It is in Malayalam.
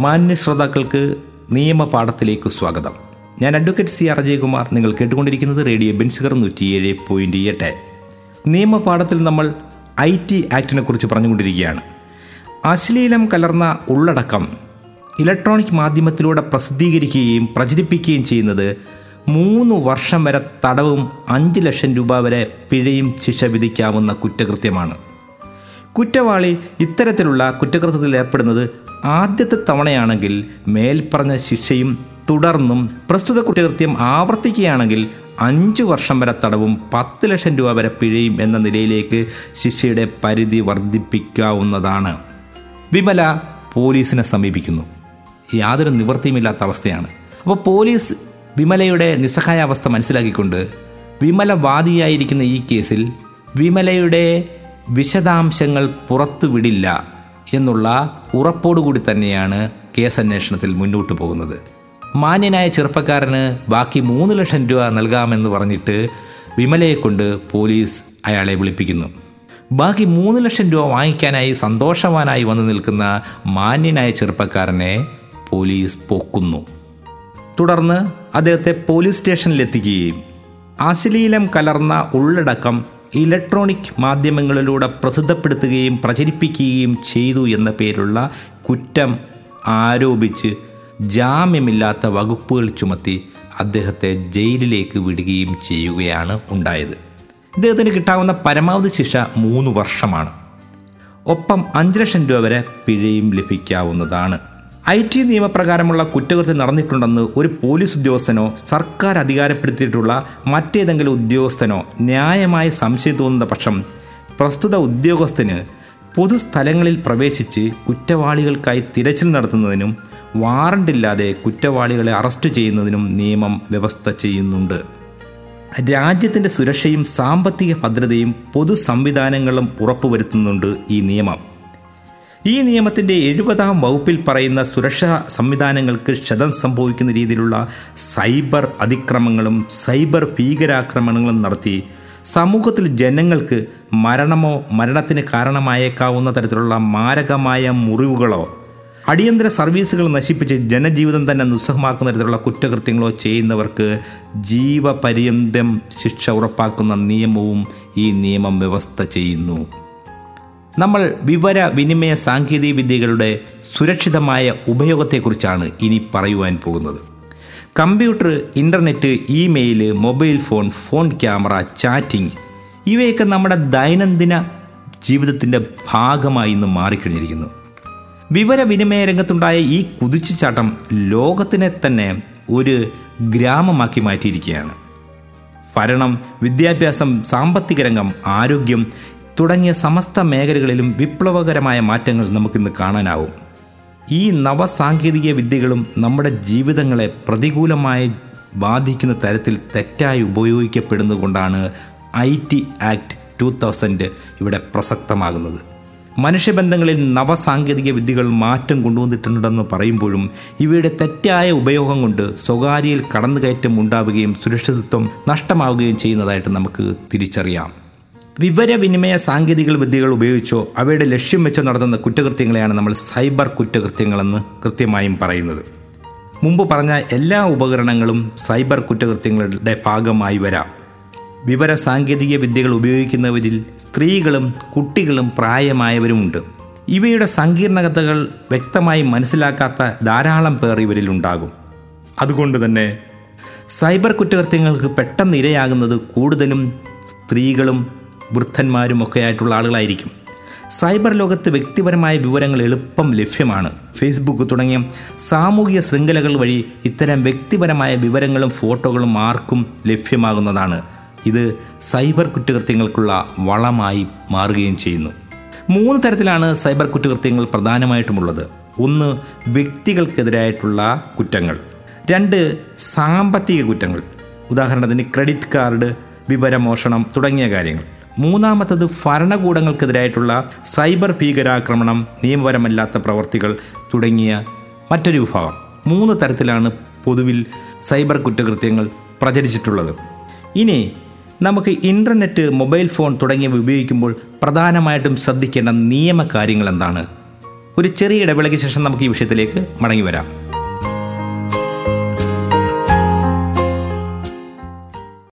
മാന്യ ശ്രോതാക്കൾക്ക് നിയമപാഠത്തിലേക്ക് സ്വാഗതം. ഞാൻ അഡ്വക്കേറ്റ് സി ആർ അജയകുമാർ. നിങ്ങൾ കേട്ടുകൊണ്ടിരിക്കുന്നത് റേഡിയോ ബെൻസുകർ നൂറ്റിയേഴ് പോയിന്റ് എട്ട്. നിയമപാഠത്തിൽ നമ്മൾ ഐ ടി ആക്ടിനെ കുറിച്ച് പറഞ്ഞുകൊണ്ടിരിക്കുകയാണ്. അശ്ലീലം കലർന്ന ഉള്ളടക്കം ഇലക്ട്രോണിക് മാധ്യമത്തിലൂടെ പ്രസിദ്ധീകരിക്കുകയും പ്രചരിപ്പിക്കുകയും ചെയ്യുന്നത് മൂന്ന് വർഷം വരെ തടവും അഞ്ച് ലക്ഷം രൂപ വരെ പിഴയും ശിക്ഷ വിധിക്കാവുന്ന കുറ്റകൃത്യമാണ്. കുറ്റവാളി ഇത്തരത്തിലുള്ള കുറ്റകൃത്യത്തിൽ ഏർപ്പെടുന്നത് ആദ്യത്തെ തവണയാണെങ്കിൽ മേൽപ്പറഞ്ഞ ശിക്ഷയും തുടർന്നും പ്രസ്തുത കുറ്റകൃത്യം ആവർത്തിക്കുകയാണെങ്കിൽ അഞ്ചു വർഷം വരെ തടവും പത്ത് ലക്ഷം രൂപ വരെ പിഴയും എന്ന നിലയിലേക്ക് ശിക്ഷയുടെ പരിധി വർദ്ധിപ്പിക്കാവുന്നതാണ്. വിമല പോലീസിനെ സമീപിക്കുന്നു. യാതൊരു നിവൃത്തിയുമില്ലാത്ത അവസ്ഥയാണ്. അപ്പോൾ പോലീസ് വിമലയുടെ നിസ്സഹായാവസ്ഥ മനസ്സിലാക്കിക്കൊണ്ട് വിമല വാദിയായിരിക്കുന്ന ഈ കേസിൽ വിമലയുടെ വിശദാംശങ്ങൾ പുറത്തുവിടില്ല എന്നുള്ള ഉറപ്പോടുകൂടി തന്നെയാണ് കേസ് അന്വേഷണത്തിൽ മുന്നോട്ട് പോകുന്നത്. മാന്യനായ ചെറുപ്പക്കാരന് ബാക്കി മൂന്ന് ലക്ഷം രൂപ നൽകാമെന്ന് പറഞ്ഞിട്ട് വിമലയെ കൊണ്ട് പോലീസ് അയാളെ വിളിപ്പിക്കുന്നു. ബാക്കി മൂന്ന് ലക്ഷം രൂപ വാങ്ങിക്കാനായി സന്തോഷവാനായി വന്നു നിൽക്കുന്ന മാന്യനായ ചെറുപ്പക്കാരനെ പോലീസ് പൊക്കുന്നു. തുടർന്ന് അദ്ദേഹത്തെ പോലീസ് സ്റ്റേഷനിലെത്തിക്കുകയും അശ്ലീലം കലർന്ന ഉള്ളടക്കം ഇലക്ട്രോണിക് മാധ്യമങ്ങളിലൂടെ പ്രസിദ്ധപ്പെടുത്തുകയും പ്രചരിപ്പിക്കുകയും ചെയ്തു എന്ന പേരുള്ള കുറ്റം ആരോപിച്ച് ജാമ്യമില്ലാത്ത വകുപ്പുകൾ ചുമത്തി അദ്ദേഹത്തെ ജയിലിലേക്ക് വിടുകയും ചെയ്യുകയാണ് ഉണ്ടായത്. ഇദ്ദേഹത്തിന് കിട്ടാവുന്ന പരമാവധി ശിക്ഷ മൂന്ന് വർഷമാണ്. ഒപ്പം അഞ്ച് ലക്ഷം രൂപ വരെ പിഴയും ലഭിക്കാവുന്നതാണ്. ഐ ടി നിയമപ്രകാരമുള്ള കുറ്റകൃത്യം നടന്നിട്ടുണ്ടെന്ന് ഒരു പോലീസ് ഉദ്യോഗസ്ഥനോ സർക്കാർ അധികാരപ്പെടുത്തിയിട്ടുള്ള മറ്റേതെങ്കിലും ഉദ്യോഗസ്ഥനോ ന്യായമായി സംശയം തോന്നുന്ന പക്ഷം പ്രസ്തുത ഉദ്യോഗസ്ഥന് പൊതുസ്ഥലങ്ങളിൽ പ്രവേശിച്ച് കുറ്റവാളികൾക്കായി തിരച്ചിൽ നടത്തുന്നതിനും വാറണ്ടില്ലാതെ കുറ്റവാളികളെ അറസ്റ്റ് ചെയ്യുന്നതിനും നിയമം വ്യവസ്ഥ ചെയ്യുന്നുണ്ട്. രാജ്യത്തിന്റെ സുരക്ഷയും സാമ്പത്തിക ഭദ്രതയും പൊതു സംവിധാനങ്ങളും ഉറപ്പുവരുത്തുന്നുണ്ട് ഈ നിയമം. ഈ നിയമത്തിന്റെ എഴുപതാം വകുപ്പിൽ പറയുന്ന സുരക്ഷാ സംവിധാനങ്ങൾക്ക് ക്ഷതം സംഭവിക്കുന്ന രീതിയിലുള്ള സൈബർ അതിക്രമങ്ങളും സൈബർ ഭീകരാക്രമണങ്ങളും നടത്തി സമൂഹത്തിൽ ജനങ്ങൾക്ക് മരണമോ മരണത്തിന് കാരണമായേക്കാവുന്ന തരത്തിലുള്ള മാരകമായ മുറിവുകളോ അടിയന്തര സർവീസുകൾ നശിപ്പിച്ച് ജനജീവിതം തന്നെ നിസ്സഹമാക്കുന്ന തരത്തിലുള്ള കുറ്റകൃത്യങ്ങളോ ചെയ്യുന്നവർക്ക് ജീവപര്യന്തം ശിക്ഷ ഉറപ്പാക്കുന്ന നിയമവും ഈ നിയമം വ്യവസ്ഥ ചെയ്യുന്നു. നമ്മൾ വിവര വിനിമയ സാങ്കേതിക വിദ്യകളുടെ സുരക്ഷിതമായ ഉപയോഗത്തെക്കുറിച്ചാണ് ഇനി പറയുവാൻ പോകുന്നത്. Computer internet email mobile phone phone camera chatting ഇവയൊക്കെ നമ്മുടെ ദൈനംദിന ജീവിതത്തിന്റെ ഭാഗമായി ഇന്ന് മാറിക്കഴിഞ്ഞിരിക്കുന്നു. വിവരവിനിമയ രംഗത്തുണ്ടായ ഈ കുതിച്ചുചാട്ടം ലോകത്തിനെ തന്നെ ഒരു ഗ്രാമമാക്കി മാറ്റിയിരിക്കുകയാണ്. ഭരണം വിദ്യാഭ്യാസം സാമ്പത്തിക രംഗം ആരോഗ്യം തുടങ്ങിയ സമസ്ത മേഖലകളിലും വിപ്ലവകരമായ മാറ്റങ്ങൾ നമുക്കിന്ന് കാണാനാവും. ഈ നവസാങ്കേതിക വിദ്യകളും നമ്മുടെ ജീവിതങ്ങളെ പ്രതികൂലമായി ബാധിക്കുന്ന തരത്തിൽ തെറ്റായി ഉപയോഗിക്കപ്പെടുന്നതുകൊണ്ടാണ് I T act two thousand ഇവിടെ പ്രസക്തമാകുന്നത്. മനുഷ്യബന്ധങ്ങളിൽ നവസാങ്കേതിക വിദ്യകൾ മാറ്റം കൊണ്ടുവന്നിട്ടുണ്ടെന്ന് പറയുമ്പോഴും ഇവയുടെ തെറ്റായ ഉപയോഗം കൊണ്ട് സ്വകാര്യയിൽ കടന്നുകയറ്റം ഉണ്ടാവുകയും സുരക്ഷിതത്വം നഷ്ടമാവുകയും ചെയ്യുന്നതായിട്ട് നമുക്ക് തിരിച്ചറിയാം. വിവരവിനിമയ സാങ്കേതിക വിദ്യകൾ ഉപയോഗിച്ചോ അവയുടെ ലക്ഷ്യം വെച്ചോ നടത്തുന്ന കുറ്റകൃത്യങ്ങളെയാണ് നമ്മൾ സൈബർ കുറ്റകൃത്യങ്ങളെന്ന് കൃത്യമായും പറയുന്നത്. മുമ്പ് പറഞ്ഞ എല്ലാ ഉപകരണങ്ങളും സൈബർ കുറ്റകൃത്യങ്ങളുടെ ഭാഗമായി വരാം. വിവര സാങ്കേതിക വിദ്യകൾ ഉപയോഗിക്കുന്നവരിൽ സ്ത്രീകളും കുട്ടികളും പ്രായമായവരുമുണ്ട്. ഇവയുടെ സങ്കീർണതകൾ വ്യക്തമായി മനസ്സിലാക്കാത്ത ധാരാളം പേർ ഇവരിലുണ്ടാകും അതുകൊണ്ട് തന്നെ സൈബർ കുറ്റകൃത്യങ്ങൾക്ക് പെട്ടെന്ന് ഇരയാകുന്നത് കൂടുതലും സ്ത്രീകളും വൃദ്ധന്മാരും ഒക്കെ ആയിട്ടുള്ള ആളുകളായിരിക്കും സൈബർ ലോകത്ത് വ്യക്തിപരമായ വിവരങ്ങൾ എളുപ്പം ലഭ്യമാണ്. ഫേസ്ബുക്ക് തുടങ്ങിയ സാമൂഹിക ശൃംഖലകൾ വഴി ഇത്തരം വ്യക്തിപരമായ വിവരങ്ങളും ഫോട്ടോകളും ആർക്കും ലഭ്യമാകുന്നതാണ്. ഇത് സൈബർ കുറ്റകൃത്യങ്ങൾക്കുള്ള വളമായി മാറുകയും ചെയ്യുന്നു. മൂന്ന് തരത്തിലാണ് സൈബർ കുറ്റകൃത്യങ്ങൾ പ്രധാനമായിട്ടുമുള്ളത്. ഒന്ന് വ്യക്തികൾക്കെതിരായിട്ടുള്ള കുറ്റങ്ങൾ. രണ്ട് സാമ്പത്തിക കുറ്റങ്ങൾ. ഉദാഹരണത്തിന് ക്രെഡിറ്റ് കാർഡ് വിവരമോഷണം തുടങ്ങിയ കാര്യങ്ങൾ. മൂന്നാമത്തത് ഭരണകൂടങ്ങൾക്കെതിരായിട്ടുള്ള സൈബർ ഭീകരാക്രമണം നിയമപരമല്ലാത്ത പ്രവർത്തികൾ തുടങ്ങിയ മറ്റൊരു വിഭാഗം. മൂന്ന് തരത്തിലാണ് പൊതുവിൽ സൈബർ കുറ്റകൃത്യങ്ങൾ പ്രചരിച്ചിട്ടുള്ളത്. ഇനി നമുക്ക് ഇന്റർനെറ്റ് മൊബൈൽ ഫോൺ തുടങ്ങിയവ ഉപയോഗിക്കുമ്പോൾ പ്രധാനമായിട്ടും ശ്രദ്ധിക്കേണ്ട നിയമകാര്യങ്ങൾ എന്താണ്? ഒരു ചെറിയ ഇടവേളയ്ക്ക് ശേഷം നമുക്ക് ഈ വിഷയത്തിലേക്ക് മടങ്ങി വരാം.